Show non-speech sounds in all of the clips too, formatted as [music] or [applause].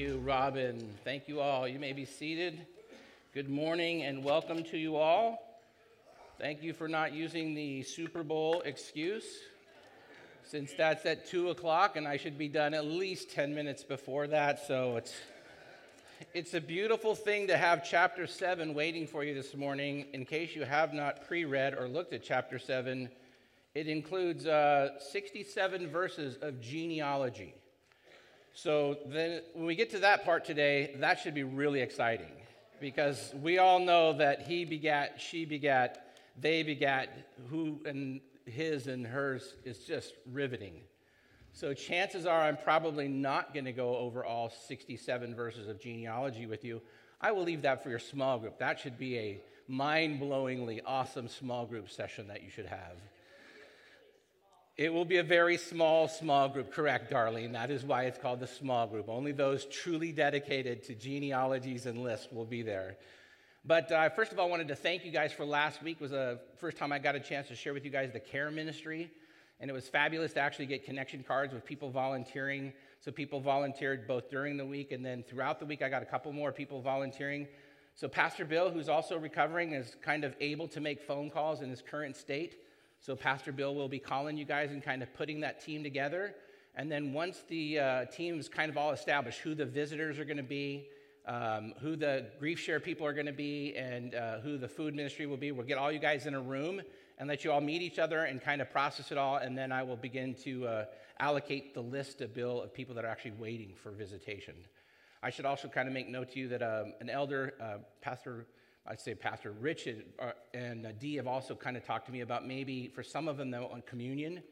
you, Robin. Thank you all. You may be seated. Good morning and welcome to you all. Thank you for not using the Super Bowl excuse, since that's at 2 o'clock and I should be done at least 10 minutes before that. So it's, it's a beautiful thing to have chapter 7 waiting for you this morning. In case you have not pre read or looked at chapter 7, it includes uh, 67 verses of genealogy. So then, when we get to that part today, that should be really exciting because we all know that he begat, she begat, they begat, who and his and hers is just riveting. So chances are I'm probably not going to go over all 67 verses of genealogy with you. I will leave that for your small group. That should be a mind blowingly awesome small group session that you should have. It will be a very small, small group. Correct, Darlene. That is why it's called the small group. Only those truly dedicated to genealogies and lists will be there. But uh, first of all, I wanted to thank you guys for last week. It was the first time I got a chance to share with you guys the care ministry. And it was fabulous to actually get connection cards with people volunteering. So people volunteered both during the week and then throughout the week. I got a couple more people volunteering. So Pastor Bill, who's also recovering, is kind of able to make phone calls in his current state. So Pastor Bill will be calling you guys and kind of putting that team together. And then once the uh, team is kind of all established, who the visitors are going to be, um, who the grief share people are going to be, and uh, who the food ministry will be, we'll get all you guys in a room and let you all meet each other and kind of process it all. And then I will begin to uh, allocate the list of bill of people that are actually waiting for visitation. I should also kind of make note to you that um, an elder, uh, Pastor I'd say Pastor Rich and uh, Dee have also kind of talked to me about maybe for some of them, though, on communion,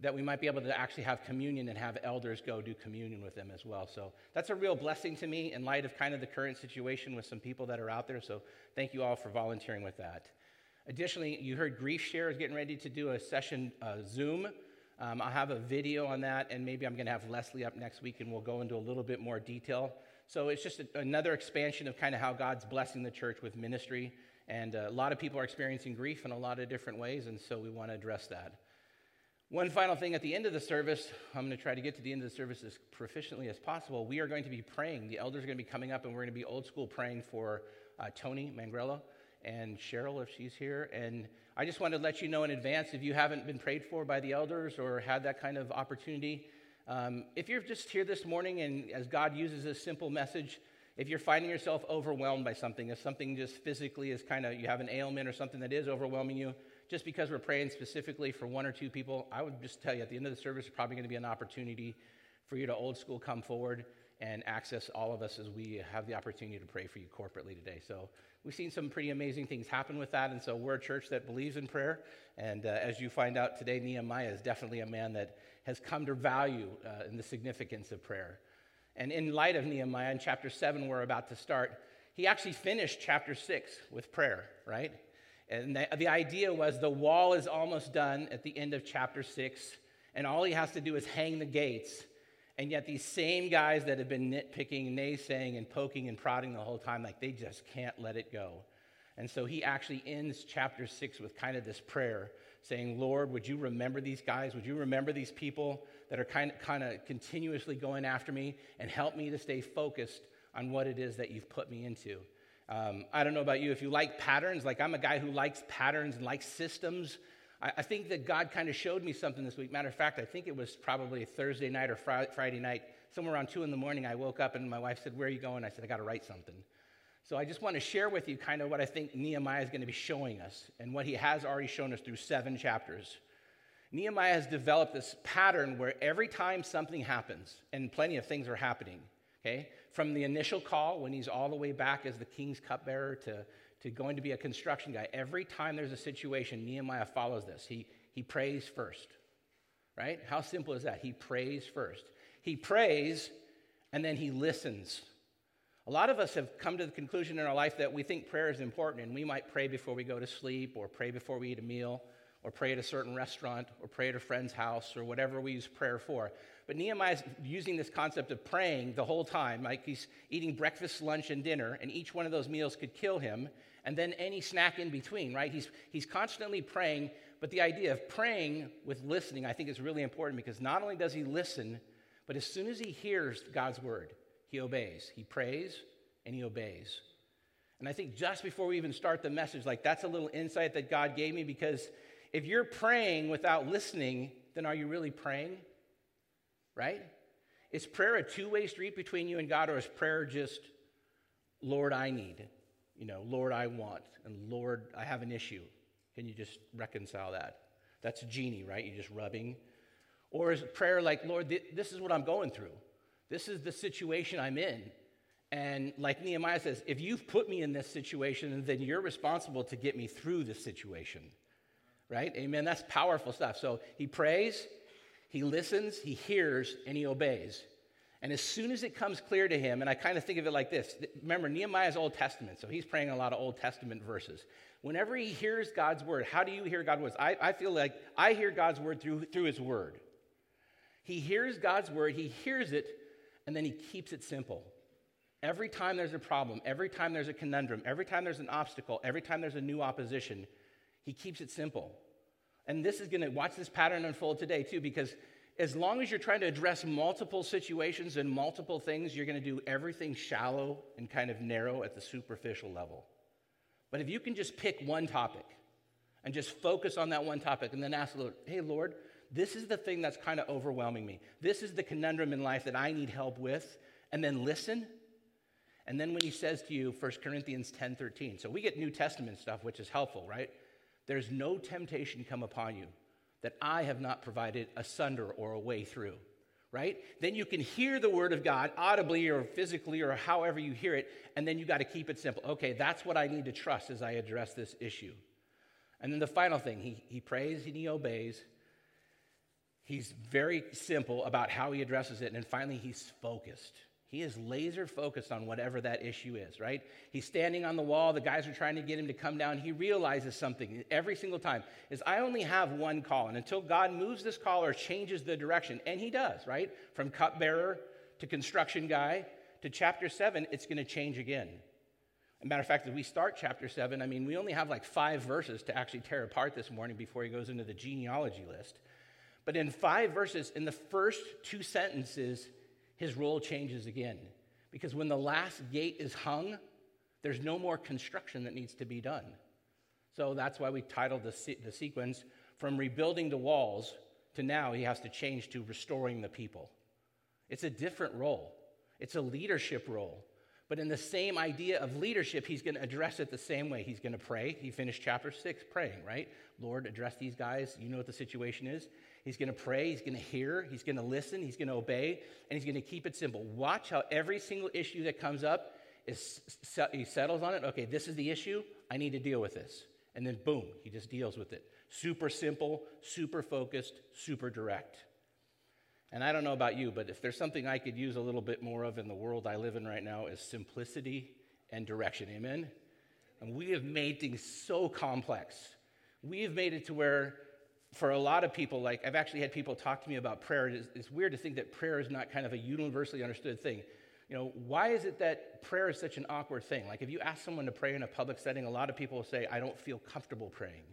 that we might be able to actually have communion and have elders go do communion with them as well. So that's a real blessing to me in light of kind of the current situation with some people that are out there. So thank you all for volunteering with that. Additionally, you heard Grief Share is getting ready to do a session uh, Zoom. Um, I'll have a video on that, and maybe I'm going to have Leslie up next week, and we'll go into a little bit more detail so it's just a, another expansion of kind of how God's blessing the church with ministry. And uh, a lot of people are experiencing grief in a lot of different ways, and so we want to address that. One final thing at the end of the service, I'm going to try to get to the end of the service as proficiently as possible. We are going to be praying. The elders are going to be coming up, and we're going to be old school praying for uh, Tony Mangrello and Cheryl if she's here. And I just wanted to let you know in advance if you haven't been prayed for by the elders or had that kind of opportunity, um, if you're just here this morning and as God uses this simple message, if you're finding yourself overwhelmed by something, if something just physically is kind of, you have an ailment or something that is overwhelming you, just because we're praying specifically for one or two people, I would just tell you at the end of the service, is probably going to be an opportunity for you to old school come forward and access all of us as we have the opportunity to pray for you corporately today. So we've seen some pretty amazing things happen with that. And so we're a church that believes in prayer. And uh, as you find out today, Nehemiah is definitely a man that has come to value uh, in the significance of prayer. And in light of Nehemiah, in chapter 7, we're about to start, he actually finished chapter 6 with prayer, right? And the, the idea was the wall is almost done at the end of chapter 6, and all he has to do is hang the gates. And yet, these same guys that have been nitpicking, naysaying, and poking and prodding the whole time, like they just can't let it go. And so he actually ends chapter 6 with kind of this prayer saying, Lord, would you remember these guys? Would you remember these people that are kind of, kind of continuously going after me and help me to stay focused on what it is that you've put me into? Um, I don't know about you. If you like patterns, like I'm a guy who likes patterns and likes systems, I, I think that God kind of showed me something this week. Matter of fact, I think it was probably Thursday night or fr- Friday night, somewhere around 2 in the morning. I woke up and my wife said, Where are you going? I said, I got to write something. So I just want to share with you kind of what I think Nehemiah is going to be showing us and what he has already shown us through seven chapters. Nehemiah has developed this pattern where every time something happens, and plenty of things are happening, okay, from the initial call when he's all the way back as the king's cupbearer to, to going to be a construction guy, every time there's a situation, Nehemiah follows this. He, he prays first, right? How simple is that? He prays first. He prays and then he listens a lot of us have come to the conclusion in our life that we think prayer is important, and we might pray before we go to sleep, or pray before we eat a meal, or pray at a certain restaurant, or pray at a friend's house, or whatever we use prayer for. But Nehemiah is using this concept of praying the whole time, like he's eating breakfast, lunch, and dinner, and each one of those meals could kill him, and then any snack in between, right? He's, he's constantly praying, but the idea of praying with listening, I think, is really important because not only does he listen, but as soon as he hears God's word, he obeys. He prays and he obeys. And I think just before we even start the message, like that's a little insight that God gave me because if you're praying without listening, then are you really praying? Right? Is prayer a two way street between you and God, or is prayer just, Lord, I need? You know, Lord, I want, and Lord, I have an issue. Can you just reconcile that? That's a genie, right? You're just rubbing. Or is prayer like, Lord, this is what I'm going through? This is the situation I'm in. And like Nehemiah says, if you've put me in this situation, then you're responsible to get me through this situation. Right? Amen. That's powerful stuff. So he prays, he listens, he hears, and he obeys. And as soon as it comes clear to him, and I kind of think of it like this remember, Nehemiah's Old Testament, so he's praying a lot of Old Testament verses. Whenever he hears God's word, how do you hear God's words? I, I feel like I hear God's word through, through his word. He hears God's word, he hears it, and then he keeps it simple. Every time there's a problem, every time there's a conundrum, every time there's an obstacle, every time there's a new opposition, he keeps it simple. And this is going to watch this pattern unfold today, too, because as long as you're trying to address multiple situations and multiple things, you're going to do everything shallow and kind of narrow at the superficial level. But if you can just pick one topic and just focus on that one topic and then ask the Lord, hey, Lord, this is the thing that's kind of overwhelming me. This is the conundrum in life that I need help with. And then listen and then when he says to you, 1 Corinthians 10 13, so we get New Testament stuff, which is helpful, right? There's no temptation come upon you that I have not provided asunder or a way through, right? Then you can hear the word of God audibly or physically or however you hear it, and then you got to keep it simple. Okay, that's what I need to trust as I address this issue. And then the final thing, he, he prays and he obeys. He's very simple about how he addresses it, and then finally he's focused. He is laser focused on whatever that issue is, right? He's standing on the wall. The guys are trying to get him to come down. He realizes something every single time is I only have one call. And until God moves this call or changes the direction, and he does, right? From cupbearer to construction guy to chapter seven, it's going to change again. As a matter of fact, as we start chapter seven, I mean, we only have like five verses to actually tear apart this morning before he goes into the genealogy list. But in five verses, in the first two sentences, his role changes again. Because when the last gate is hung, there's no more construction that needs to be done. So that's why we titled the, se- the sequence From Rebuilding the Walls to now he has to change to Restoring the People. It's a different role, it's a leadership role. But in the same idea of leadership, he's going to address it the same way. He's going to pray. He finished chapter six praying, right? Lord, address these guys. You know what the situation is. He's going to pray, he's going to hear, he's going to listen, he's going to obey, and he's going to keep it simple. Watch how every single issue that comes up is he settles on it. Okay, this is the issue. I need to deal with this. And then boom, he just deals with it. Super simple, super focused, super direct. And I don't know about you, but if there's something I could use a little bit more of in the world I live in right now is simplicity and direction. Amen. And we have made things so complex. We have made it to where for a lot of people, like I've actually had people talk to me about prayer. It's, it's, weird to think that prayer is not kind of a universally understood thing. You know, why is it that prayer is such an awkward thing? Like if you ask someone to pray in a public setting, a lot of people will say, I don't feel comfortable praying.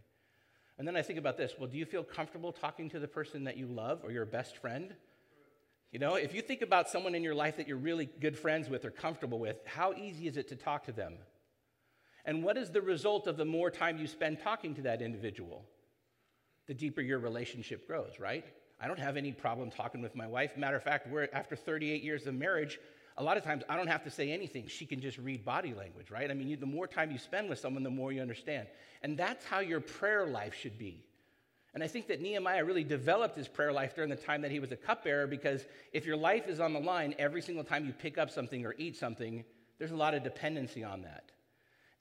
And then I think about this well, do you feel comfortable talking to the person that you love or your best friend? You know, if you think about someone in your life that you're really good friends with or comfortable with, how easy is it to talk to them? And what is the result of the more time you spend talking to that individual? The deeper your relationship grows, right? I don't have any problem talking with my wife. Matter of fact, we're after 38 years of marriage, a lot of times I don't have to say anything. She can just read body language, right? I mean, you, the more time you spend with someone, the more you understand. And that's how your prayer life should be. And I think that Nehemiah really developed his prayer life during the time that he was a cupbearer because if your life is on the line every single time you pick up something or eat something, there's a lot of dependency on that.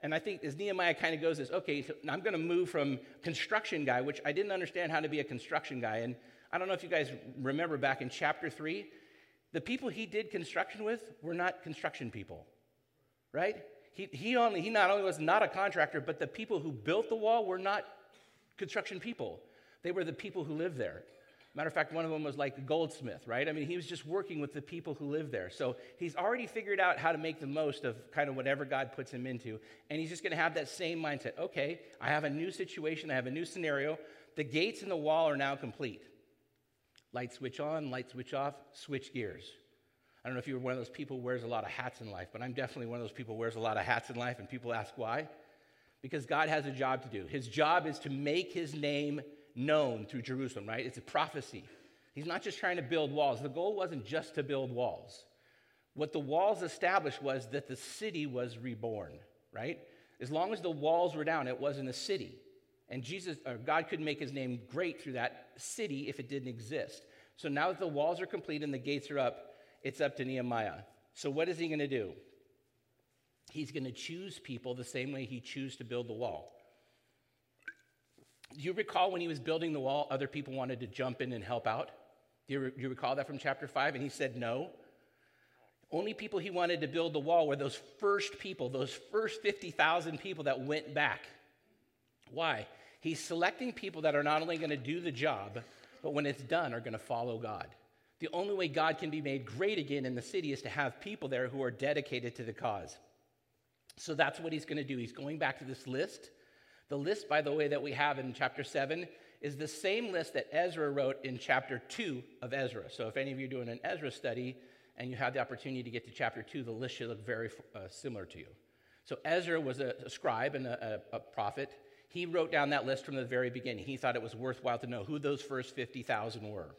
And I think as Nehemiah kind of goes this, okay, I'm going to move from construction guy, which I didn't understand how to be a construction guy. And I don't know if you guys remember back in chapter three, the people he did construction with were not construction people, right? He, he, only, he not only was not a contractor, but the people who built the wall were not construction people. They were the people who lived there. Matter of fact, one of them was like a goldsmith, right? I mean, he was just working with the people who live there. So he's already figured out how to make the most of kind of whatever God puts him into. And he's just going to have that same mindset. Okay, I have a new situation, I have a new scenario. The gates and the wall are now complete. Light switch on, light switch off, switch gears. I don't know if you're one of those people who wears a lot of hats in life, but I'm definitely one of those people who wears a lot of hats in life, and people ask why. Because God has a job to do. His job is to make his name known through Jerusalem, right? It's a prophecy. He's not just trying to build walls. The goal wasn't just to build walls. What the walls established was that the city was reborn, right? As long as the walls were down, it wasn't a city. And Jesus, or God couldn't make his name great through that city if it didn't exist. So now that the walls are complete and the gates are up, it's up to Nehemiah. So what is he going to do? He's going to choose people the same way he chose to build the wall. Do you recall when he was building the wall, other people wanted to jump in and help out? Do you, re- you recall that from chapter 5? And he said no. Only people he wanted to build the wall were those first people, those first 50,000 people that went back. Why? He's selecting people that are not only going to do the job, but when it's done, are going to follow God. The only way God can be made great again in the city is to have people there who are dedicated to the cause. So that's what he's going to do. He's going back to this list. The list, by the way, that we have in chapter 7 is the same list that Ezra wrote in chapter 2 of Ezra. So if any of you are doing an Ezra study and you have the opportunity to get to chapter 2, the list should look very uh, similar to you. So Ezra was a, a scribe and a, a, a prophet. He wrote down that list from the very beginning. He thought it was worthwhile to know who those first 50,000 were.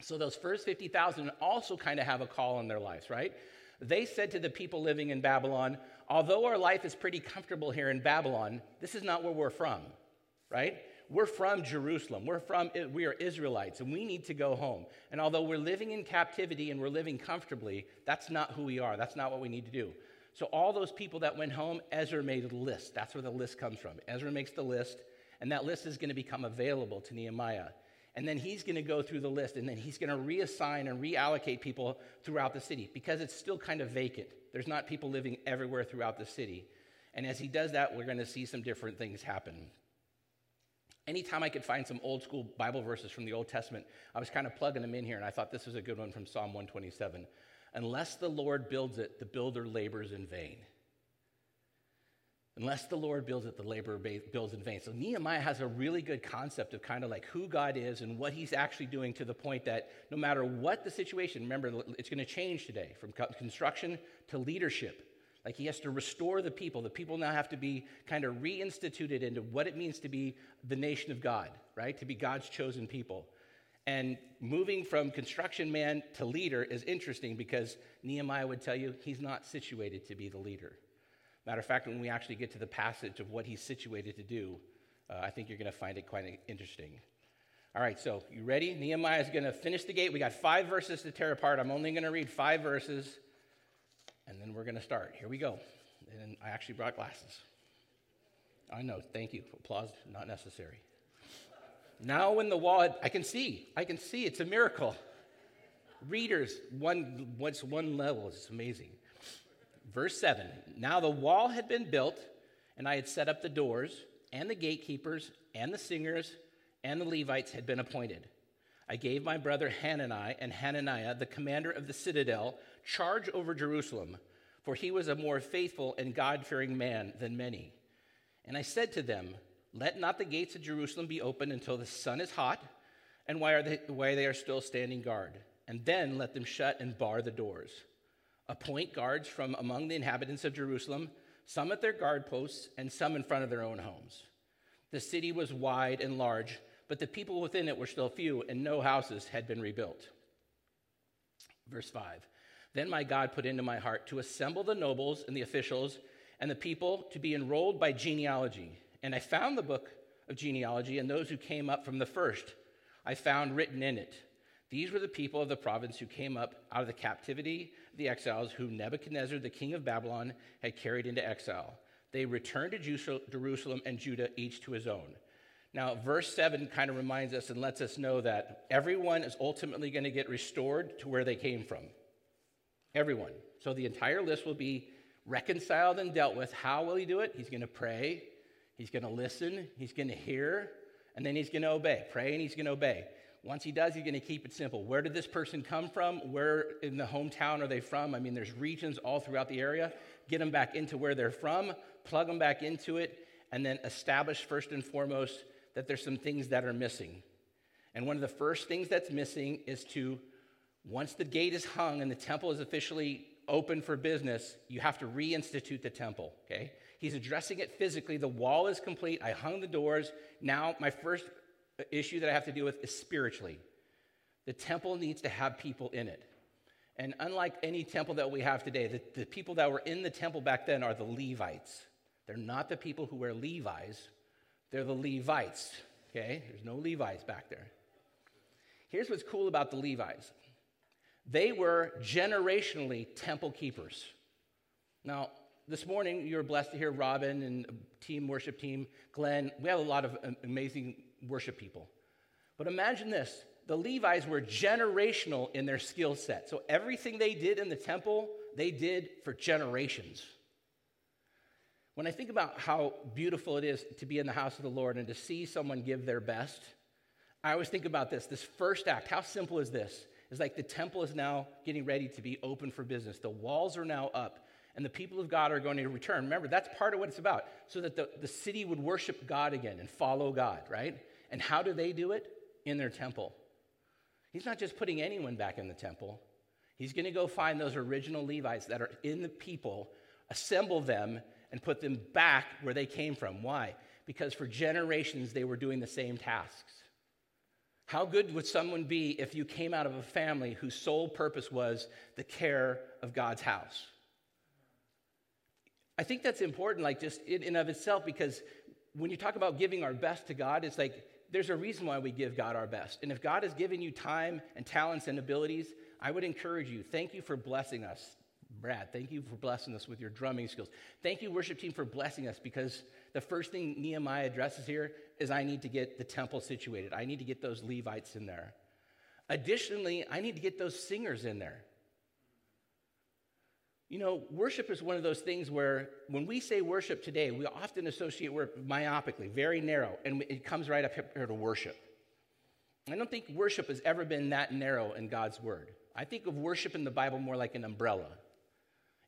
So those first 50,000 also kind of have a call in their lives, right? They said to the people living in Babylon, although our life is pretty comfortable here in Babylon, this is not where we're from, right? We're from Jerusalem. We're from, we are Israelites, and we need to go home. And although we're living in captivity and we're living comfortably, that's not who we are. That's not what we need to do. So, all those people that went home, Ezra made a list. That's where the list comes from. Ezra makes the list, and that list is going to become available to Nehemiah. And then he's going to go through the list, and then he's going to reassign and reallocate people throughout the city because it's still kind of vacant. There's not people living everywhere throughout the city. And as he does that, we're going to see some different things happen. Anytime I could find some old school Bible verses from the Old Testament, I was kind of plugging them in here, and I thought this was a good one from Psalm 127. Unless the Lord builds it, the builder labors in vain. Unless the Lord builds it, the labor builds in vain. So Nehemiah has a really good concept of kind of like who God is and what he's actually doing to the point that no matter what the situation, remember, it's going to change today from construction to leadership. Like he has to restore the people. The people now have to be kind of reinstituted into what it means to be the nation of God, right? To be God's chosen people. And moving from construction man to leader is interesting because Nehemiah would tell you he's not situated to be the leader. Matter of fact, when we actually get to the passage of what he's situated to do, uh, I think you're going to find it quite interesting. All right, so you ready? Nehemiah is going to finish the gate. We got five verses to tear apart. I'm only going to read five verses, and then we're going to start. Here we go. And I actually brought glasses. I know, thank you. Applause not necessary. Now, when the wall, I can see, I can see, it's a miracle. Readers, one, what's one level? It's amazing. Verse 7 Now the wall had been built, and I had set up the doors, and the gatekeepers, and the singers, and the Levites had been appointed. I gave my brother Hanani and Hananiah, the commander of the citadel, charge over Jerusalem, for he was a more faithful and God fearing man than many. And I said to them, Let not the gates of Jerusalem be opened until the sun is hot, and while they, while they are still standing guard, and then let them shut and bar the doors. Appoint guards from among the inhabitants of Jerusalem, some at their guard posts, and some in front of their own homes. The city was wide and large, but the people within it were still few, and no houses had been rebuilt. Verse 5 Then my God put into my heart to assemble the nobles and the officials and the people to be enrolled by genealogy. And I found the book of genealogy and those who came up from the first. I found written in it. These were the people of the province who came up out of the captivity the exiles whom Nebuchadnezzar, the king of Babylon, had carried into exile. They returned to Jerusalem and Judah, each to his own. Now, verse 7 kind of reminds us and lets us know that everyone is ultimately going to get restored to where they came from. Everyone. So the entire list will be reconciled and dealt with. How will he do it? He's going to pray, he's going to listen, he's going to hear, and then he's going to obey. Pray and he's going to obey. Once he does, he's going to keep it simple. Where did this person come from? Where in the hometown are they from? I mean, there's regions all throughout the area. Get them back into where they're from, plug them back into it, and then establish first and foremost that there's some things that are missing. And one of the first things that's missing is to Once the gate is hung and the temple is officially open for business, you have to reinstitute the temple, okay? He's addressing it physically. The wall is complete. I hung the doors. Now, my first issue that I have to deal with is spiritually. The temple needs to have people in it. And unlike any temple that we have today, the, the people that were in the temple back then are the Levites. They're not the people who wear Levi's, they're the Levites, okay? There's no Levi's back there. Here's what's cool about the Levites they were generationally temple keepers. Now, this morning you were blessed to hear Robin and team worship team, Glenn. We have a lot of amazing worship people. But imagine this the Levites were generational in their skill set. So everything they did in the temple, they did for generations. When I think about how beautiful it is to be in the house of the Lord and to see someone give their best, I always think about this. This first act, how simple is this? It's like the temple is now getting ready to be open for business. The walls are now up, and the people of God are going to return. Remember, that's part of what it's about, so that the, the city would worship God again and follow God, right? And how do they do it? In their temple. He's not just putting anyone back in the temple, he's going to go find those original Levites that are in the people, assemble them, and put them back where they came from. Why? Because for generations they were doing the same tasks. How good would someone be if you came out of a family whose sole purpose was the care of God's house? I think that's important, like just in and of itself, because when you talk about giving our best to God, it's like there's a reason why we give God our best. And if God has given you time and talents and abilities, I would encourage you, thank you for blessing us. Brad, thank you for blessing us with your drumming skills. Thank you, worship team, for blessing us because the first thing Nehemiah addresses here is I need to get the temple situated. I need to get those Levites in there. Additionally, I need to get those singers in there. You know, worship is one of those things where when we say worship today, we often associate worship myopically, very narrow, and it comes right up here to worship. I don't think worship has ever been that narrow in God's word. I think of worship in the Bible more like an umbrella.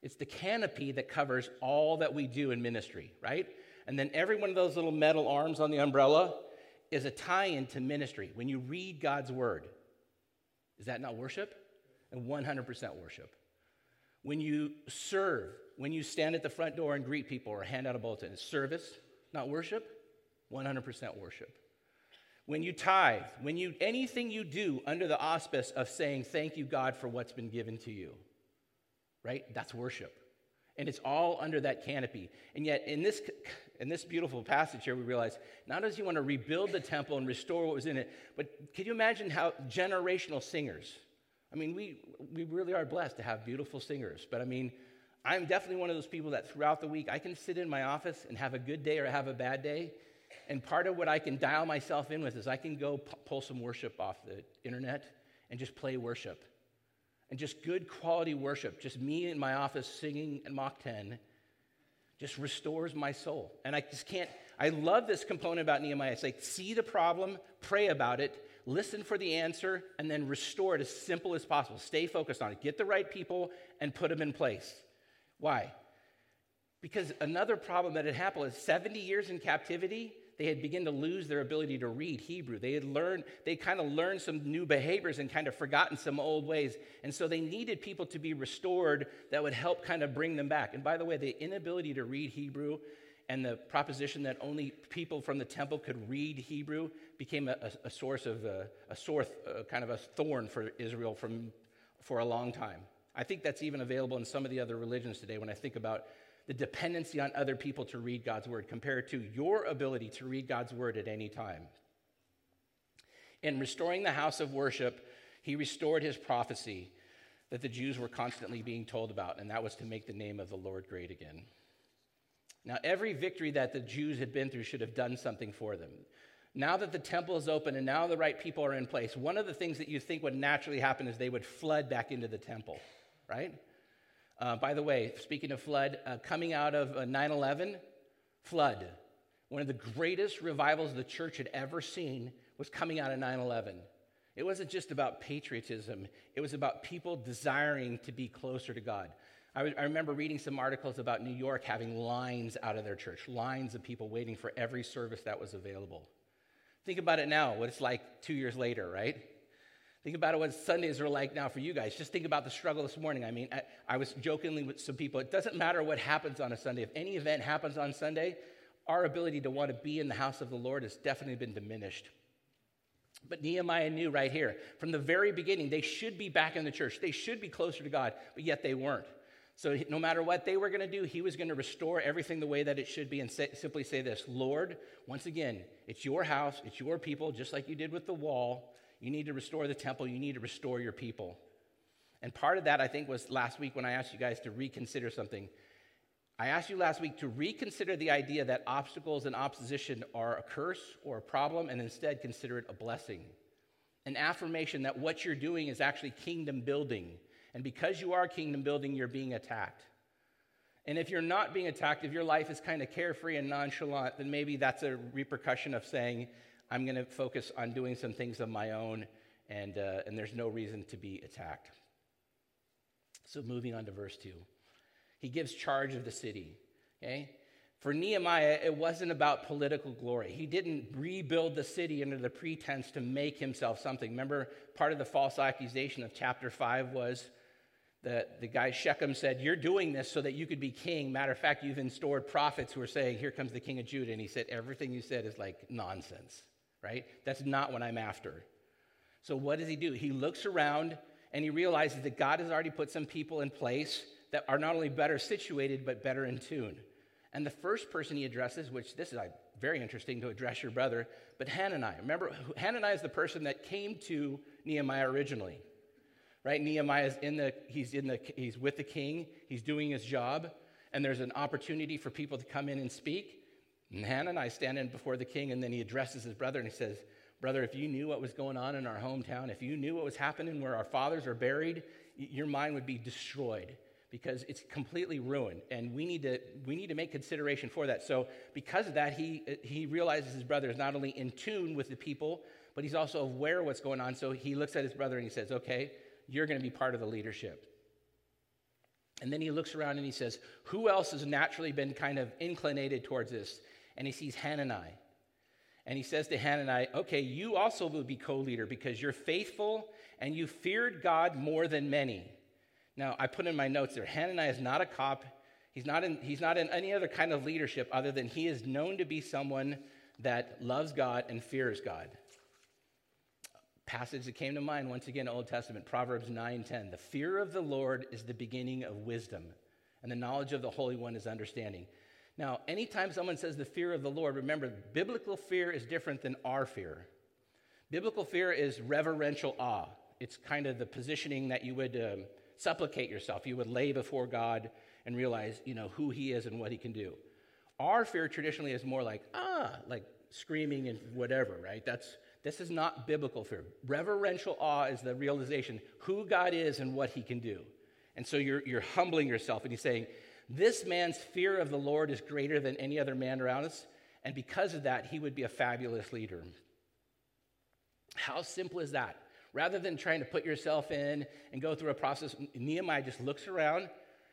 It's the canopy that covers all that we do in ministry, right? And then every one of those little metal arms on the umbrella is a tie in to ministry. When you read God's word, is that not worship? And 100% worship. When you serve, when you stand at the front door and greet people or hand out a bulletin, it's service, not worship. 100% worship. When you tithe, when you anything you do under the auspice of saying thank you God for what's been given to you. Right? That's worship. And it's all under that canopy. And yet in this in this beautiful passage here we realize not does he want to rebuild the temple and restore what was in it, but can you imagine how generational singers I mean, we, we really are blessed to have beautiful singers, but I mean, I'm definitely one of those people that throughout the week I can sit in my office and have a good day or have a bad day. And part of what I can dial myself in with is I can go p- pull some worship off the internet and just play worship. And just good quality worship, just me in my office singing in Mach 10, just restores my soul. And I just can't, I love this component about Nehemiah. It's like, see the problem, pray about it, listen for the answer, and then restore it as simple as possible. Stay focused on it. Get the right people and put them in place. Why? Because another problem that had happened is 70 years in captivity, they had begun to lose their ability to read Hebrew. They had learned, they kind of learned some new behaviors and kind of forgotten some old ways. And so they needed people to be restored that would help kind of bring them back. And by the way, the inability to read Hebrew and the proposition that only people from the temple could read Hebrew became a, a source of a, a sore, uh, kind of a thorn for Israel from, for a long time. I think that's even available in some of the other religions today when I think about the dependency on other people to read God's word compared to your ability to read God's word at any time. In restoring the house of worship, he restored his prophecy that the Jews were constantly being told about, and that was to make the name of the Lord great again. Now, every victory that the Jews had been through should have done something for them. Now that the temple is open and now the right people are in place, one of the things that you think would naturally happen is they would flood back into the temple, right? Uh, by the way, speaking of flood, uh, coming out of uh, 9 11, flood. One of the greatest revivals the church had ever seen was coming out of 9 11. It wasn't just about patriotism, it was about people desiring to be closer to God. I, remember reading some articles about New York having lines out of their church, lines of people waiting for every service that was available. Think about it now, what it's like two years later, right? Think about what Sundays are like now for you guys. Just think about the struggle this morning. I mean, I, I, was jokingly with some people. It doesn't matter what happens on a Sunday. If any event happens on Sunday, our ability to want to be in the house of the Lord has definitely been diminished. But Nehemiah knew right here, from the very beginning, they should be back in the church. They should be closer to God, but yet they weren't. So no matter what they were going to do, he was going to restore everything the way that it should be and say, simply say this Lord, once again, it's your house, it's your people, just like you did with the wall. You need to restore the temple. You need to restore your people. And part of that, I think, was last week when I asked you guys to reconsider something. I asked you last week to reconsider the idea that obstacles and opposition are a curse or a problem, and instead consider it a blessing. An affirmation that what you're doing is actually kingdom building. And because you are kingdom building, you're being attacked. And if you're not being attacked, if your life is kind of carefree and nonchalant, then maybe that's a repercussion of saying, I'm going to focus on doing some things of my own, and, uh, and there's no reason to be attacked. So, moving on to verse 2. He gives charge of the city. Okay? For Nehemiah, it wasn't about political glory. He didn't rebuild the city under the pretense to make himself something. Remember, part of the false accusation of chapter 5 was that the guy Shechem said, You're doing this so that you could be king. Matter of fact, you've installed prophets who are saying, Here comes the king of Judah. And he said, Everything you said is like nonsense right? That's not what I'm after. So, what does he do? He looks around and he realizes that God has already put some people in place that are not only better situated, but better in tune. And the first person he addresses, which this is very interesting to address your brother, but Hananiah. Remember, Hananiah is the person that came to Nehemiah originally, right? Nehemiah is in the, he's, in the, he's with the king, he's doing his job, and there's an opportunity for people to come in and speak. And Hananiah standing before the king, and then he addresses his brother and he says, Brother, if you knew what was going on in our hometown, if you knew what was happening where our fathers are buried, your mind would be destroyed because it's completely ruined. And we need to, we need to make consideration for that. So, because of that, he, he realizes his brother is not only in tune with the people, but he's also aware of what's going on. So, he looks at his brother and he says, Okay, you're going to be part of the leadership. And then he looks around and he says, Who else has naturally been kind of inclinated towards this? and he sees Hananiah. And he says to Hananiah, Okay, you also will be co leader because you're faithful and you feared God more than many. Now, I put in my notes there Hananiah is not a cop. He's not, in, he's not in any other kind of leadership other than he is known to be someone that loves God and fears God. Passage that came to mind once again, Old Testament, Proverbs 9:10. The fear of the Lord is the beginning of wisdom, and the knowledge of the Holy One is understanding. Now, anytime someone says the fear of the Lord, remember, biblical fear is different than our fear. Biblical fear is reverential awe. It's kind of the positioning that you would um, supplicate yourself. You would lay before God and realize, you know, who He is and what He can do. Our fear traditionally is more like, ah, like screaming and whatever, right? That's this is not biblical fear. Reverential awe is the realization who God is and what He can do. And so you're, you're humbling yourself and you're saying, this man's fear of the Lord is greater than any other man around us, and because of that, he would be a fabulous leader. How simple is that? Rather than trying to put yourself in and go through a process, Nehemiah just looks around,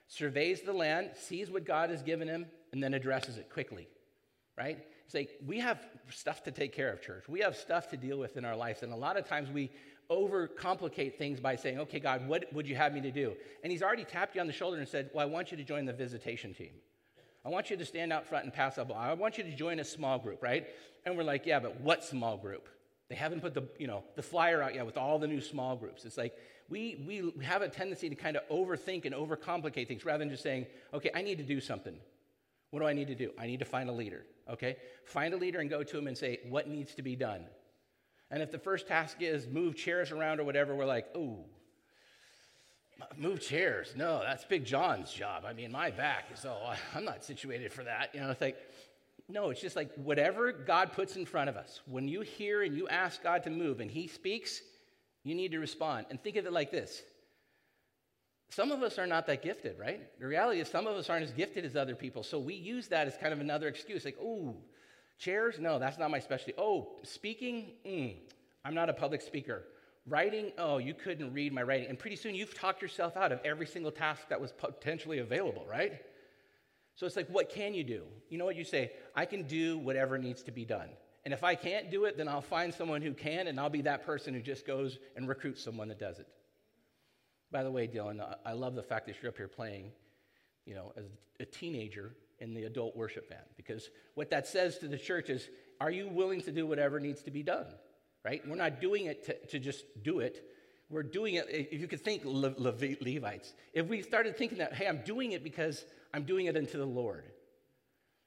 surveys the land, sees what God has given him, and then addresses it quickly, right? Like we have stuff to take care of, church. We have stuff to deal with in our lives. And a lot of times we overcomplicate things by saying, okay, God, what would you have me to do? And he's already tapped you on the shoulder and said, well, I want you to join the visitation team. I want you to stand out front and pass up. I want you to join a small group, right? And we're like, yeah, but what small group? They haven't put the, you know, the flyer out yet with all the new small groups. It's like we, we have a tendency to kind of overthink and overcomplicate things rather than just saying, okay, I need to do something. What do I need to do? I need to find a leader, okay? Find a leader and go to him and say, what needs to be done? And if the first task is move chairs around or whatever, we're like, ooh, move chairs. No, that's Big John's job. I mean, my back is, oh, [laughs] I'm not situated for that. You know, it's like, no, it's just like whatever God puts in front of us. When you hear and you ask God to move and He speaks, you need to respond. And think of it like this some of us are not that gifted, right? The reality is, some of us aren't as gifted as other people. So we use that as kind of another excuse, like, oh, Chairs? No, that's not my specialty. Oh, speaking? Mm, I'm not a public speaker. Writing? Oh, you couldn't read my writing. And pretty soon you've talked yourself out of every single task that was potentially available, right? So it's like, what can you do? You know what you say? I can do whatever needs to be done. And if I can't do it, then I'll find someone who can, and I'll be that person who just goes and recruits someone that does it. By the way, Dylan, I love the fact that you're up here playing, you know, as a teenager in the adult worship band, because what that says to the church is, are you willing to do whatever needs to be done? Right? We're not doing it to, to just do it. We're doing it, if you could think Le- Le- Levites, if we started thinking that, hey, I'm doing it because I'm doing it unto the Lord.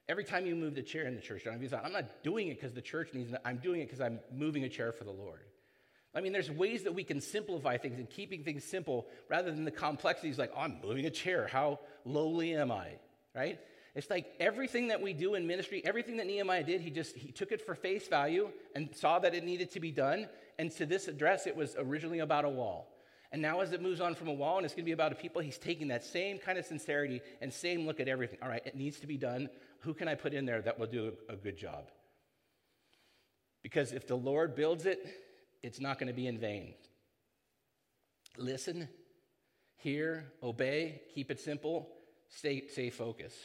Every time you move the chair in the church, don't you thought, I'm not doing it because the church needs it, I'm doing it because I'm moving a chair for the Lord. I mean, there's ways that we can simplify things and keeping things simple rather than the complexities like, oh, I'm moving a chair. How lowly am I? Right? It's like everything that we do in ministry, everything that Nehemiah did, he just he took it for face value and saw that it needed to be done. And to this address, it was originally about a wall. And now, as it moves on from a wall and it's going to be about a people, he's taking that same kind of sincerity and same look at everything. All right, it needs to be done. Who can I put in there that will do a, a good job? Because if the Lord builds it, it's not going to be in vain. Listen, hear, obey, keep it simple, stay, stay focused.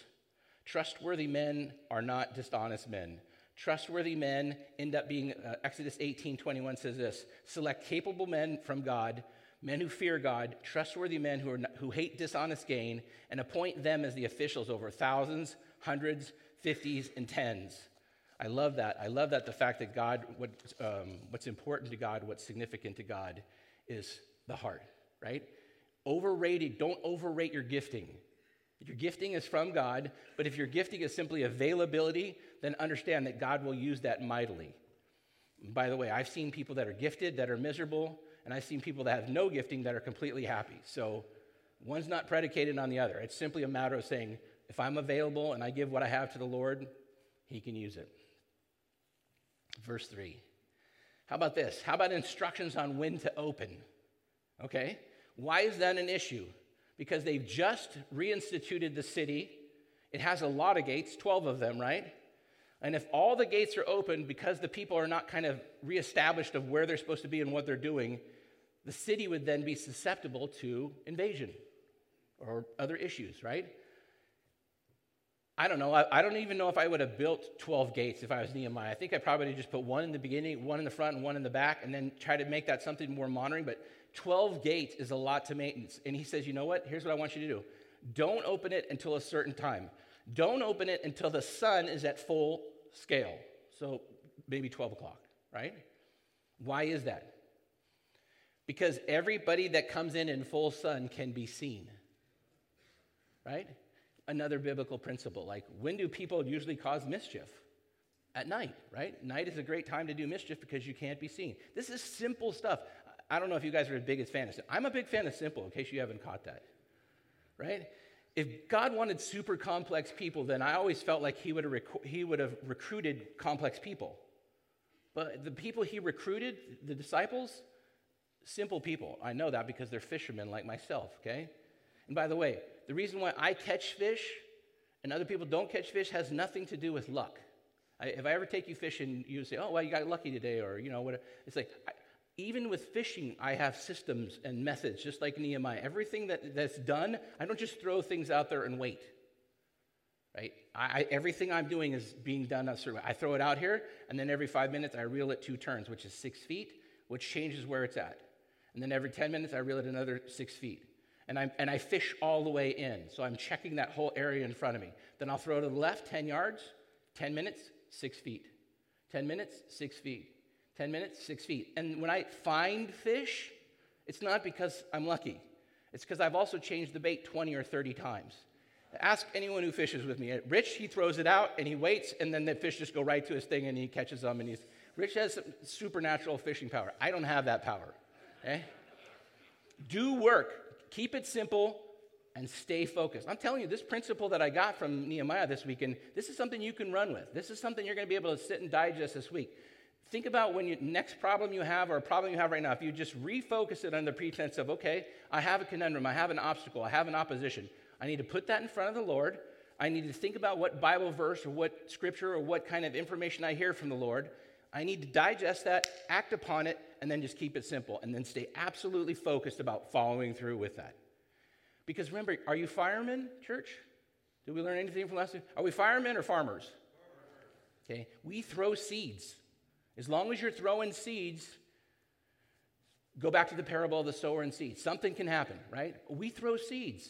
Trustworthy men are not dishonest men. Trustworthy men end up being, uh, Exodus 18 21 says this select capable men from God men who fear God, trustworthy men who, are not, who hate dishonest gain, and appoint them as the officials over thousands, hundreds, fifties, and tens. I love that. I love that the fact that God, what, um, what's important to God, what's significant to God is the heart, right? Overrated, don't overrate your gifting. Your gifting is from God, but if your gifting is simply availability, then understand that God will use that mightily. By the way, I've seen people that are gifted that are miserable and I've seen people that have no gifting that are completely happy. So one's not predicated on the other. It's simply a matter of saying, if I'm available and I give what I have to the Lord, He can use it. Verse 3. How about this? How about instructions on when to open? Okay? Why is that an issue? Because they've just reinstituted the city. It has a lot of gates, 12 of them, right? And if all the gates are open because the people are not kind of reestablished of where they're supposed to be and what they're doing, the city would then be susceptible to invasion or other issues, right? I don't know. I, I, don't even know if I would have built 12 gates if I was Nehemiah. I think I probably just put one in the beginning, one in the front, and one in the back, and then try to make that something more monitoring. But 12 gates is a lot to maintenance. And he says, you know what? Here's what I want you to do don't open it until a certain time. Don't open it until the sun is at full scale. So maybe 12 o'clock, right? Why is that? Because everybody that comes in in full sun can be seen, right? Another biblical principle like when do people usually cause mischief? At night, right? Night is a great time to do mischief because you can't be seen. This is simple stuff. I don't know if you guys are as big as fan of it. I'm a big fan of simple, in case you haven't caught that, right? if God wanted super complex people, then I always felt like he would have, rec- he would have recruited complex people. But the people he recruited, the disciples, simple people. I know that because they're fishermen like myself, okay? And by the way, the reason why I catch fish and other people don't catch fish has nothing to do with luck. I, if I ever take you fishing, you say, oh, well, you got lucky today, or, you know, what? It's like, I, even with fishing, I have systems and methods, just like Nehemiah. Everything that, that's done, I don't just throw things out there and wait. Right? I, everything I'm doing is being done on certain. Way. I throw it out here, and then every five minutes I reel it two turns, which is six feet, which changes where it's at. And then every 10 minutes I reel it another six feet. And, i and I fish all the way in. So I'm checking that whole area in front of me. Then I'll throw to the left 10 yards, 10 minutes, six feet. 10 minutes, six feet. 10 minutes, six feet. And when I find fish, it's not because I'm lucky. It's because I've also changed the bait 20 or 30 times. Ask anyone who fishes with me. Rich, he throws it out and he waits, and then the fish just go right to his thing and he catches them. And he's Rich has supernatural fishing power. I don't have that power. Okay? Do work. Keep it simple and stay focused. I'm telling you, this principle that I got from Nehemiah this weekend, this is something you can run with. This is something you're going to be able to sit and digest this week. Think about when you next problem you have or a problem you have right now. If you just refocus it the pretense of, okay, I have a conundrum, I have an obstacle, I have an opposition. I need to put that in front of the Lord. I need to think about what Bible verse or what scripture or what kind of information I hear from the Lord. I need to digest that, act upon it, and then just keep it simple. And then stay absolutely focused about following through with that. Because remember, are you firemen, church? Did we learn anything from last week? Are we firemen or farmers? Okay? We throw seeds. As long as you're throwing seeds, go back to the parable of the sower and seed. Something can happen, right? We throw seeds.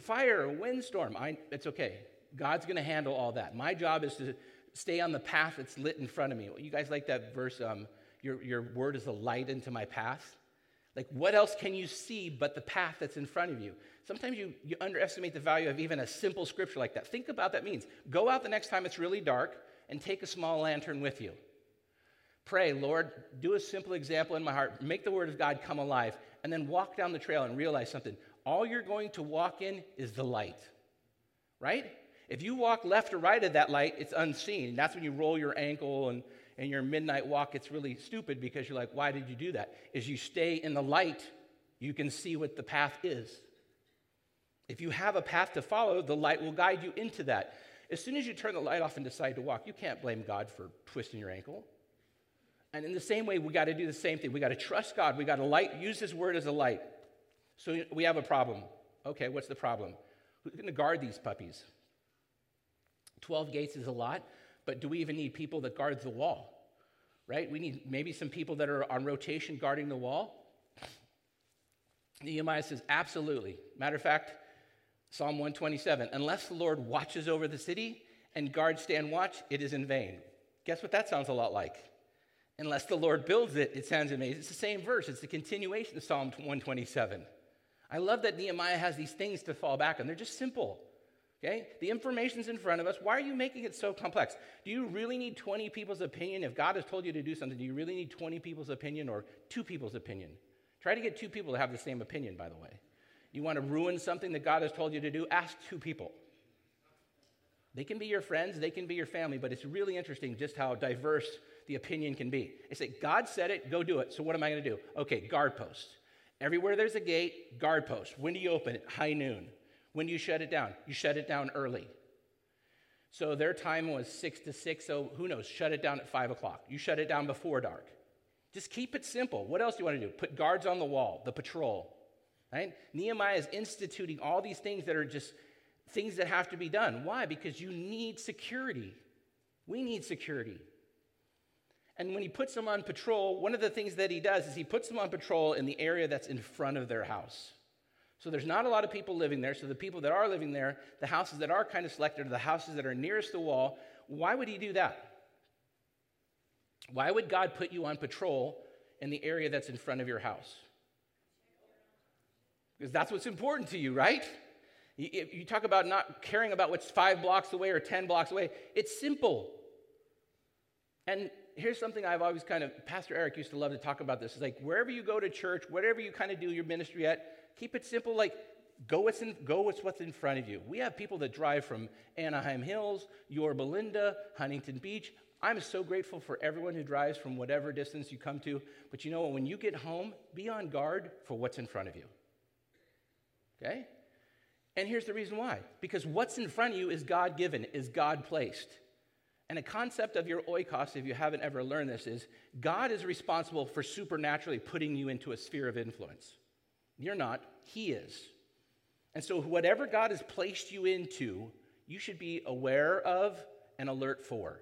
Fire, windstorm, I, it's okay. God's going to handle all that. My job is to stay on the path that's lit in front of me. You guys like that verse, um, your, your word is a light into my path? Like, what else can you see but the path that's in front of you? Sometimes you, you underestimate the value of even a simple scripture like that. Think about that means. Go out the next time it's really dark and take a small lantern with you. Pray, Lord, do a simple example in my heart. Make the word of God come alive. And then walk down the trail and realize something. All you're going to walk in is the light, right? If you walk left or right of that light, it's unseen. That's when you roll your ankle and, and your midnight walk, it's really stupid because you're like, why did you do that?" Is you stay in the light, you can see what the path is. If you have a path to follow, the light will guide you into that. As soon as you turn the light off and decide to walk, you can't blame God for twisting your ankle. And in the same way, we got to do the same thing. We got to trust God. We got to light, use His word as a light. So we have a problem. Okay, what's the problem? Who's going to guard these puppies? 12 gates is a lot, but do we even need people that guard the wall? Right? We need maybe some people that are on rotation guarding the wall. Nehemiah says, absolutely. Matter of fact, Psalm 127 unless the Lord watches over the city and guards stand watch, it is in vain. Guess what that sounds a lot like? Unless the Lord builds it, it sounds amazing. It's the same verse, it's the continuation of Psalm 127. I love that Nehemiah has these things to fall back on. They're just simple. Okay? The information's in front of us. Why are you making it so complex? Do you really need 20 people's opinion? If God has told you to do something, do you really need 20 people's opinion or two people's opinion? Try to get two people to have the same opinion, by the way. You want to ruin something that God has told you to do? Ask two people. They can be your friends, they can be your family, but it's really interesting just how diverse the opinion can be. It's like, God said it, go do it. So what am I going to do? Okay, guard post. Everywhere there's a gate, guard post. When do you open it? High noon. When do you shut it down? You shut it down early. So their time was six to six, so who knows? Shut it down at five o'clock. You shut it down before dark. Just keep it simple. What else do you want to do? Put guards on the wall, the patrol. Right? Nehemiah is instituting all these things that are just things that have to be done. Why? Because you need security. We need security. And when he puts them on patrol, one of the things that he does is he puts them on patrol in the area that's in front of their house. So there's not a lot of people living there. So the people that are living there, the houses that are kind of selected are the houses that are nearest the wall. Why would he do that? Why would God put you on patrol in the area that's in front of your house? Because that's what's important to you, right? You talk about not caring about what's five blocks away or 10 blocks away. It's simple. And here's something I've always kind of, Pastor Eric used to love to talk about this. It's like wherever you go to church, whatever you kind of do your ministry at, keep it simple. Like go what's, in, go with what's in front of you. We have people that drive from Anaheim Hills, Yorba Linda, Huntington Beach. I'm so grateful for everyone who drives from whatever distance you come to. But you know what? When you get home, be on guard for what's in front of you. Okay? And here's the reason why because what's in front of you is God given, is God placed. And a concept of your oikos, if you haven't ever learned this, is God is responsible for supernaturally putting you into a sphere of influence. You're not, He is. And so, whatever God has placed you into, you should be aware of and alert for.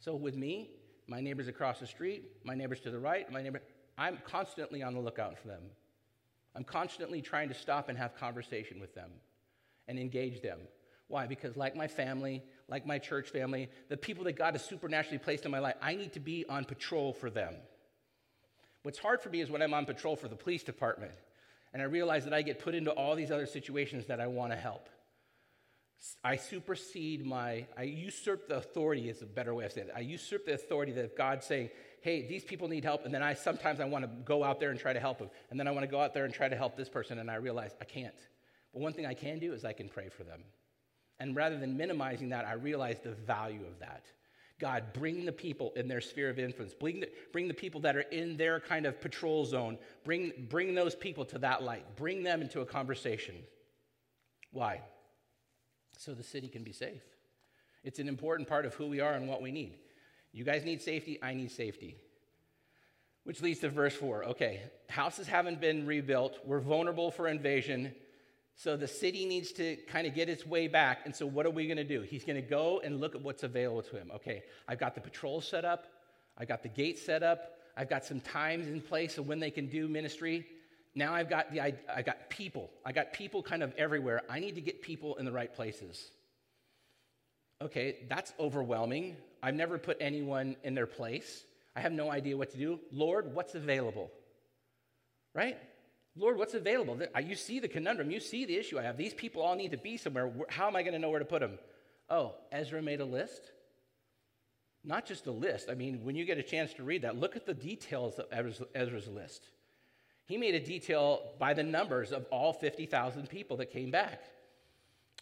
So, with me, my neighbors across the street, my neighbors to the right, my neighbor, I'm constantly on the lookout for them. I'm constantly trying to stop and have conversation with them and engage them. Why? Because, like my family, like my church family, the people that God has supernaturally placed in my life, I need to be on patrol for them. What's hard for me is when I'm on patrol for the police department and I realize that I get put into all these other situations that I want to help. I supersede my, I usurp the authority is a better way of saying it. I usurp the authority that God's saying, hey, these people need help. And then I sometimes I want to go out there and try to help them. And then I want to go out there and try to help this person. And I realize I can't. But one thing I can do is I can pray for them. And rather than minimizing that, I realize the value of that. God, bring the people in their sphere of influence. Bring the, bring the people that are in their kind of patrol zone. Bring, bring those people to that light. Bring them into a conversation. Why? So the city can be safe. It's an important part of who we are and what we need. You guys need safety, I need safety. Which leads to verse 4. Okay, houses haven't been rebuilt, we're vulnerable for invasion. So the city needs to kind of get its way back. And so what are we going to do? He's going to go and look at what's available to him. Okay, I've got the patrol set up, I've got the gate set up, I've got some times in place of when they can do ministry. Now I've got the I, I got people. I got people kind of everywhere. I need to get people in the right places. Okay, that's overwhelming. I've never put anyone in their place. I have no idea what to do. Lord, what's available? Right? Lord, what's available? Uh, you see the conundrum. You see the issue I have. These people all need to be somewhere. How am I going to know where to put them? Oh, Ezra made a list. Not just a list. I mean, when you get a chance to read that, look at the details of Ezra's list. He made a detail by the numbers of all 50,000 people that came back.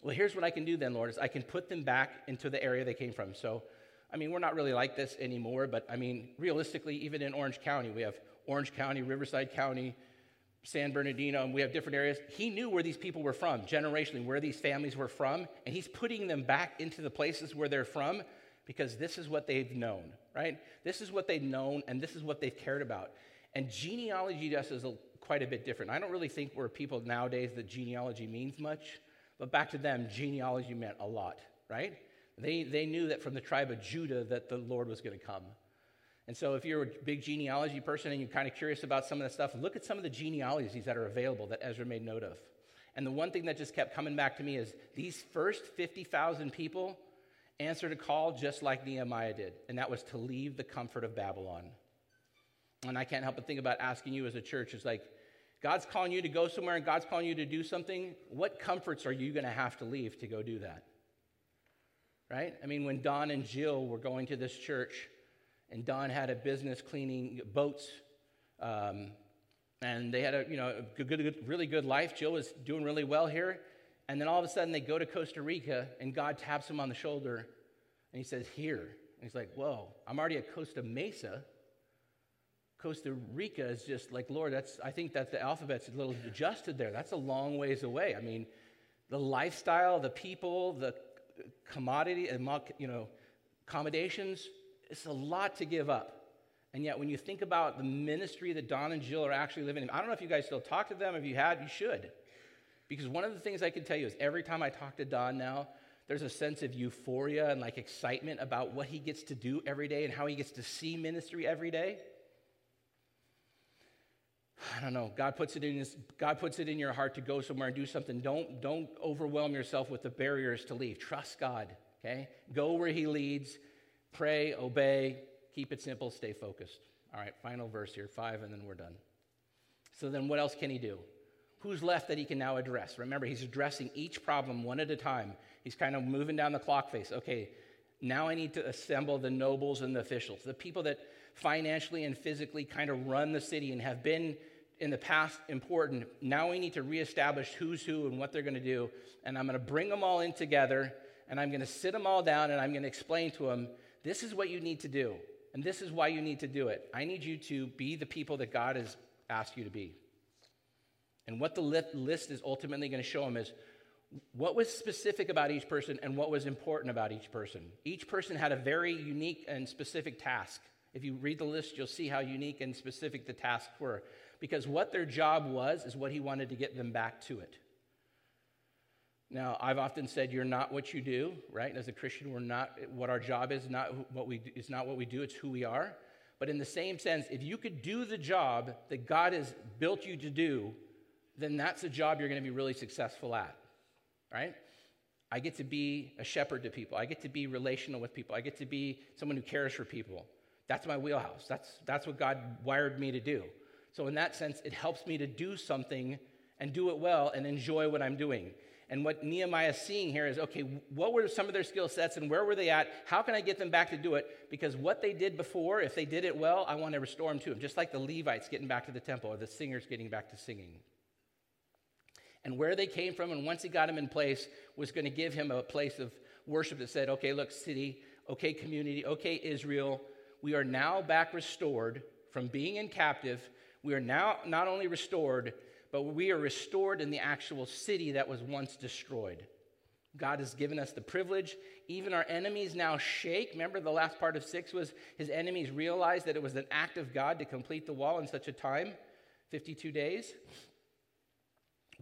Well, here's what I can do then, Lord, is I can put them back into the area they came from. So, I mean, we're not really like this anymore, but I mean, realistically, even in Orange County, we have Orange County, Riverside County, San Bernardino, and we have different areas. He knew where these people were from, generationally, where these families were from, and he's putting them back into the places where they're from because this is what they've known, right? This is what they've known, and this is what they've cared about. And genealogy just is a, quite a bit different. I don't really think we're people nowadays that genealogy means much, but back to them, genealogy meant a lot, right? They, they knew that from the tribe of Judah that the Lord was going to come. And so, if you're a big genealogy person and you're kind of curious about some of that stuff, look at some of the genealogies that are available that Ezra made note of. And the one thing that just kept coming back to me is these first 50,000 people answered a call just like Nehemiah did, and that was to leave the comfort of Babylon. And I can't help but think about asking you as a church is like, God's calling you to go somewhere and God's calling you to do something. What comforts are you going to have to leave to go do that? Right? I mean, when Don and Jill were going to this church, and Don had a business cleaning boats. Um, and they had a you know a good, good, really good life. Jill was doing really well here, and then all of a sudden they go to Costa Rica, and God taps him on the shoulder, and He says, "Here." And he's like, "Whoa, I'm already at Costa Mesa. Costa Rica is just like Lord. That's I think that the alphabet's a little adjusted there. That's a long ways away. I mean, the lifestyle, the people, the commodity, you know, accommodations it's a lot to give up. And yet, when you think about the ministry that Don and Jill are actually living in, I don't know if you guys still talk to them. If you had, you should. Because one of the things I can tell you is every time I talk to Don now, there's a sense of euphoria and like excitement about what he gets to do every day and how he gets to see ministry every day. I don't know. God puts it in his, God puts it in your heart to go somewhere and do something. Don't don't overwhelm yourself with the barriers to leave. Trust God. Okay, go where He leads. Pray, obey, keep it simple, stay focused. All right, final verse here, five, and then we're done. So then, what else can he do? Who's left that he can now address? Remember, he's addressing each problem one at a time. He's kind of moving down the clock face. Okay, now I need to assemble the nobles and the officials, the people that financially and physically kind of run the city and have been in the past important. Now we need to reestablish who's who and what they're going to do. And I'm going to bring them all in together and I'm going to sit them all down and I'm going to explain to them this is what you need to do, and this is why you need to do it. I need you to be the people that God has asked you to be. And what the list is ultimately going to show them is what was specific about each person and what was important about each person. Each person had a very unique and specific task. If you read the list, you'll see how unique and specific the tasks were. Because what their job was is what he wanted to get them back to it. Now, I've often said you're not what you do, right? As a Christian, we're not what our job is, not what we is not what we do, it's who we are. But in the same sense, if you could do the job that God has built you to do, then that's a job you're going to be really successful at. Right? I get to be a shepherd to people. I get to be relational with people. I get to be someone who cares for people. That's my wheelhouse. That's, that's what God wired me to do. So, in that sense, it helps me to do something and do it well and enjoy what I'm doing. And what Nehemiah is seeing here is okay, what were some of their skill sets and where were they at? How can I get them back to do it? Because what they did before, if they did it well, I want to restore them to them, just like the Levites getting back to the temple or the singers getting back to singing. And where they came from, and once he got them in place, was going to give him a place of worship that said, okay, look, city, okay, community, okay, Israel, we are now back restored from being in captive. We are now not only restored, but we are restored in the actual city that was once destroyed. God has given us the privilege. Even our enemies now shake. Remember, the last part of six was his enemies realized that it was an act of God to complete the wall in such a time 52 days.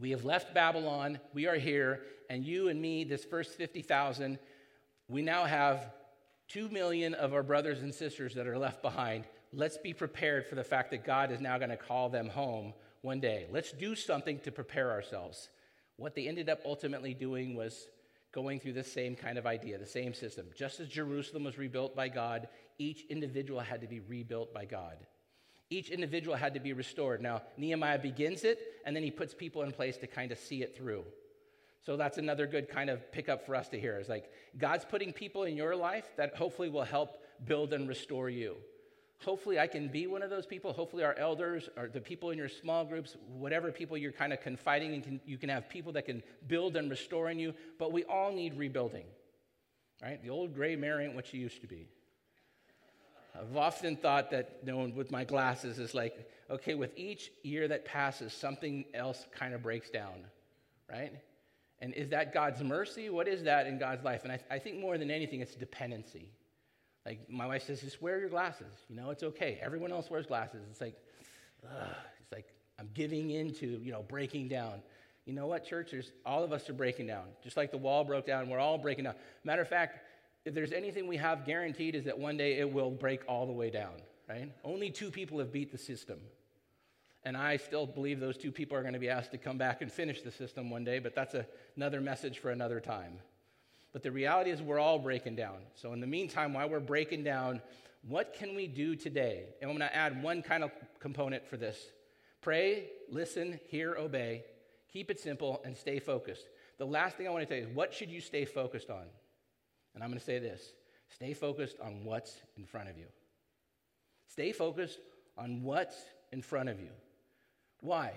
We have left Babylon, we are here, and you and me, this first 50,000, we now have 2 million of our brothers and sisters that are left behind. Let's be prepared for the fact that God is now going to call them home one day. Let's do something to prepare ourselves. What they ended up ultimately doing was going through the same kind of idea, the same system. Just as Jerusalem was rebuilt by God, each individual had to be rebuilt by God. Each individual had to be restored. Now, Nehemiah begins it, and then he puts people in place to kind of see it through. So that's another good kind of pickup for us to hear. Is like God's putting people in your life that hopefully will help build and restore you. Hopefully, I can be one of those people. Hopefully, our elders or the people in your small groups, whatever people you're kind of confiding in, can, you can have people that can build and restore in you. But we all need rebuilding, right? The old gray mare ain't what she used to be. I've often thought that, you know, with my glasses, is like, okay, with each year that passes, something else kind of breaks down, right? And is that God's mercy? What is that in God's life? And I, I think more than anything, it's dependency. Like my wife says, just wear your glasses. You know, it's okay. Everyone else wears glasses. It's like, ugh, it's like I'm giving into, you know, breaking down. You know what, church? There's, all of us are breaking down. Just like the wall broke down, we're all breaking down. Matter of fact, if there's anything we have guaranteed is that one day it will break all the way down, right? Only two people have beat the system. And I still believe those two people are going to be asked to come back and finish the system one day, but that's a, another message for another time. But the reality is, we're all breaking down. So, in the meantime, while we're breaking down, what can we do today? And I'm going to add one kind of component for this pray, listen, hear, obey, keep it simple, and stay focused. The last thing I want to tell you is what should you stay focused on? And I'm going to say this stay focused on what's in front of you. Stay focused on what's in front of you. Why?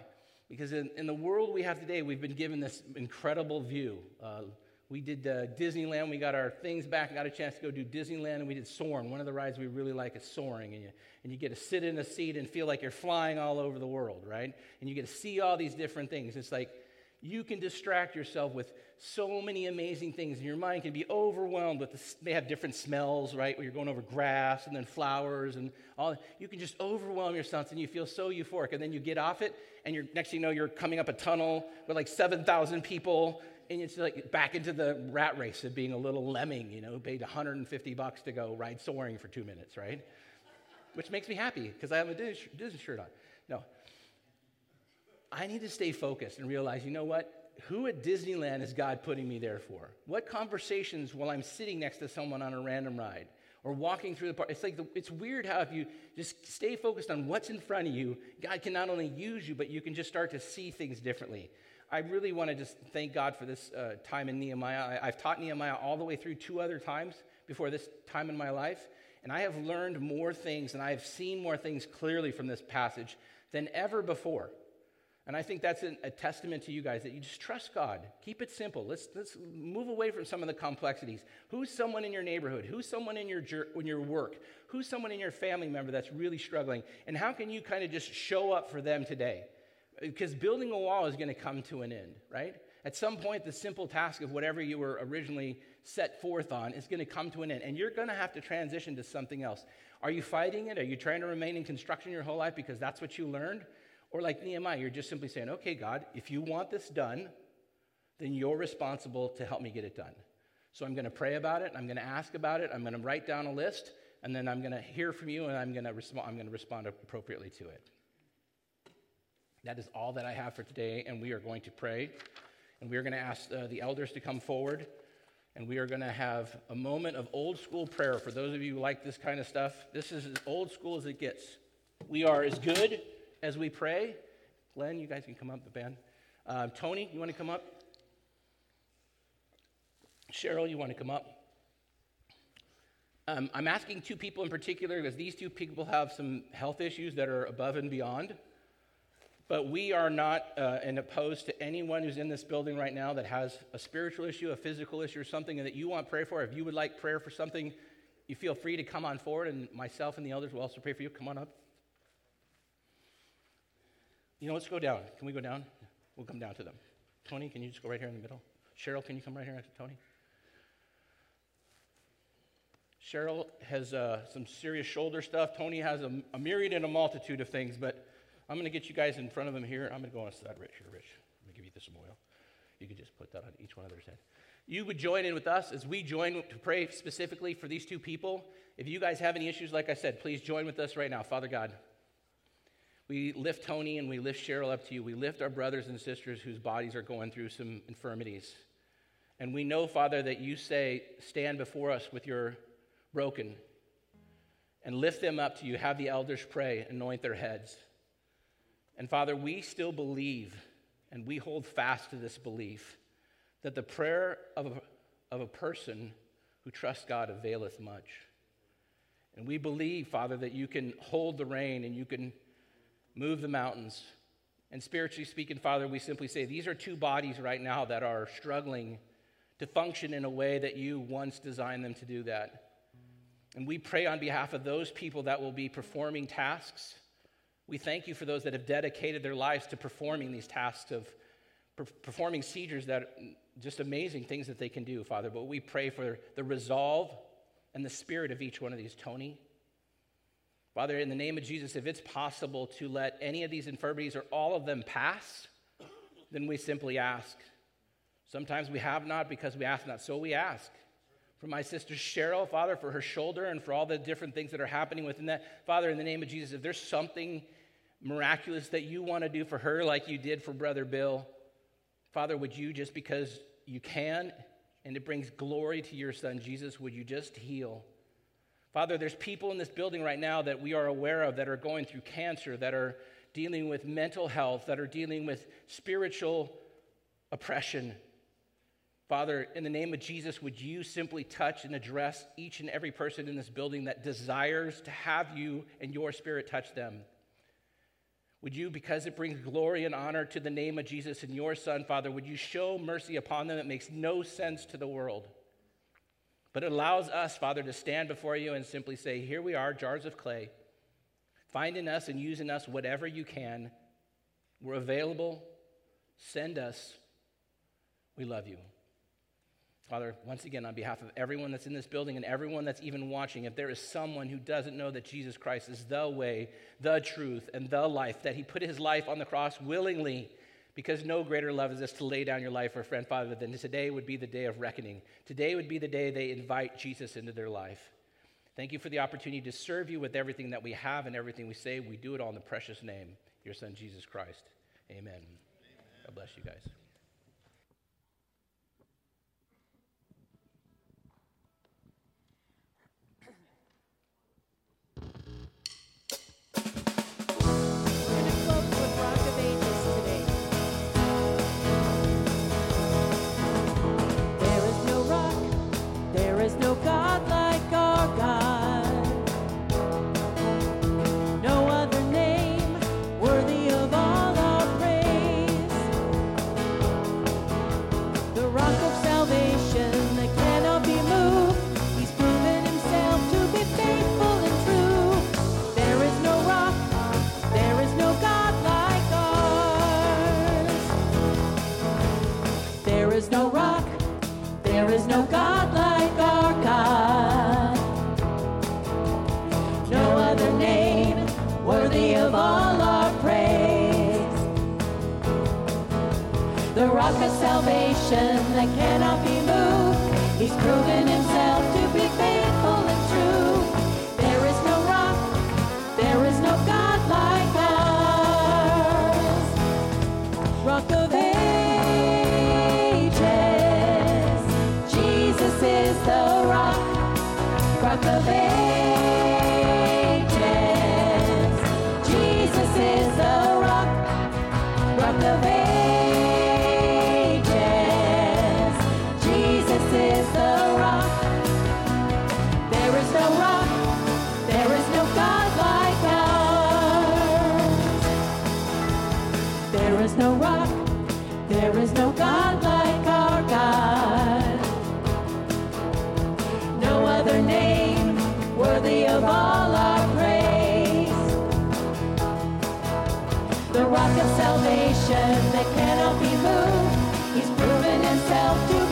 Because in, in the world we have today, we've been given this incredible view. Uh, we did uh, Disneyland. We got our things back. Got a chance to go do Disneyland, and we did soaring. One of the rides we really like is soaring, and you and you get to sit in a seat and feel like you're flying all over the world, right? And you get to see all these different things. It's like you can distract yourself with so many amazing things, and your mind can be overwhelmed with. The, they have different smells, right? Where you're going over grass and then flowers and all. You can just overwhelm yourself, and you feel so euphoric. And then you get off it, and you're next thing you know, you're coming up a tunnel with like seven thousand people and it's like back into the rat race of being a little lemming, you know, paid 150 bucks to go ride soaring for two minutes, right? Which makes me happy because I have a Disney shirt on. No. I need to stay focused and realize, you know what? Who at Disneyland is God putting me there for? What conversations while I'm sitting next to someone on a random ride or walking through the park? It's like the, it's weird how if you just stay focused on what's in front of you, God can not only use you, but you can just start to see things differently. I really want to just thank God for this uh, time in Nehemiah. I, have taught Nehemiah all the way through two other times before this time in my life, and I have learned more things and I have seen more things clearly from this passage than ever before. And I think that's an, a testament to you guys that you just trust God. Keep it simple. Let's, let's move away from some of the complexities. Who's someone in your neighborhood? Who's someone in your, in your work? Who's someone in your family member that's really struggling? And how can you kind of just show up for them today? Because building a wall is going to come to an end, right? At some point, the simple task of whatever you were originally set forth on is going to come to an end, and you're going to have to transition to something else. Are you fighting it? Are you trying to remain in construction your whole life because that's what you learned? Or like Nehemiah, you're just simply saying, okay, God, if you want this done, then you're responsible to help me get it done. So I'm going to pray about it, I'm going to ask about it, I'm going to write down a list, and then I'm going to hear from you, and I'm going to, resp- I'm going to respond appropriately to it. That is all that I have for today, and we are going to pray. And we are going to ask uh, the elders to come forward, and we are going to have a moment of old school prayer. For those of you who like this kind of stuff, this is as old school as it gets. We are as good as we pray. Glenn, you guys can come up, the band. Uh, Tony, you want to come up? Cheryl, you want to come up? Um, I'm asking two people in particular because these two people have some health issues that are above and beyond. But we are not uh, opposed to anyone who's in this building right now that has a spiritual issue, a physical issue, or something and that you want prayer for. If you would like prayer for something, you feel free to come on forward, and myself and the elders will also pray for you. Come on up. You know, let's go down. Can we go down? We'll come down to them. Tony, can you just go right here in the middle? Cheryl, can you come right here next to Tony? Cheryl has uh, some serious shoulder stuff. Tony has a, a myriad and a multitude of things, but I'm going to get you guys in front of them here. I'm going to go on a side right here, Rich. Let me give you some oil. You could just put that on each one of their head. You would join in with us as we join to pray specifically for these two people. If you guys have any issues, like I said, please join with us right now. Father God, we lift Tony and we lift Cheryl up to you. We lift our brothers and sisters whose bodies are going through some infirmities. And we know, Father, that you say, stand before us with your broken and lift them up to you. Have the elders pray, anoint their heads. And Father, we still believe and we hold fast to this belief that the prayer of a, of a person who trusts God availeth much. And we believe, Father, that you can hold the rain and you can move the mountains. And spiritually speaking, Father, we simply say these are two bodies right now that are struggling to function in a way that you once designed them to do that. And we pray on behalf of those people that will be performing tasks. We thank you for those that have dedicated their lives to performing these tasks of performing seizures that just amazing things that they can do, Father. But we pray for the resolve and the spirit of each one of these, Tony. Father, in the name of Jesus, if it's possible to let any of these infirmities or all of them pass, then we simply ask Sometimes we have not because we ask not. So we ask. For my sister Cheryl, Father, for her shoulder and for all the different things that are happening within that. Father, in the name of Jesus, if there's something miraculous that you want to do for her like you did for Brother Bill, Father, would you, just because you can and it brings glory to your son Jesus, would you just heal? Father, there's people in this building right now that we are aware of that are going through cancer, that are dealing with mental health, that are dealing with spiritual oppression. Father, in the name of Jesus, would you simply touch and address each and every person in this building that desires to have you and your spirit touch them? Would you, because it brings glory and honor to the name of Jesus and your Son, Father, would you show mercy upon them? It makes no sense to the world. But it allows us, Father, to stand before you and simply say, Here we are, jars of clay. Find in us and use in us whatever you can. We're available. Send us. We love you. Father, once again, on behalf of everyone that's in this building and everyone that's even watching, if there is someone who doesn't know that Jesus Christ is the way, the truth, and the life, that he put his life on the cross willingly, because no greater love is this to lay down your life for a friend, Father, than today would be the day of reckoning. Today would be the day they invite Jesus into their life. Thank you for the opportunity to serve you with everything that we have and everything we say. We do it all in the precious name, your Son, Jesus Christ. Amen. Amen. God bless you guys. rock of salvation that cannot be moved. He's proven himself to be faithful. that cannot be moved. He's proven himself to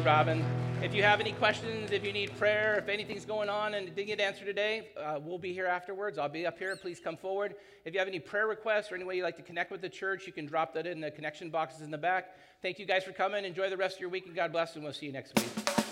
you, Robin. If you have any questions, if you need prayer, if anything's going on and didn't get answered today, uh, we'll be here afterwards. I'll be up here. Please come forward. If you have any prayer requests or any way you'd like to connect with the church, you can drop that in the connection boxes in the back. Thank you guys for coming. Enjoy the rest of your week and God bless, and we'll see you next week.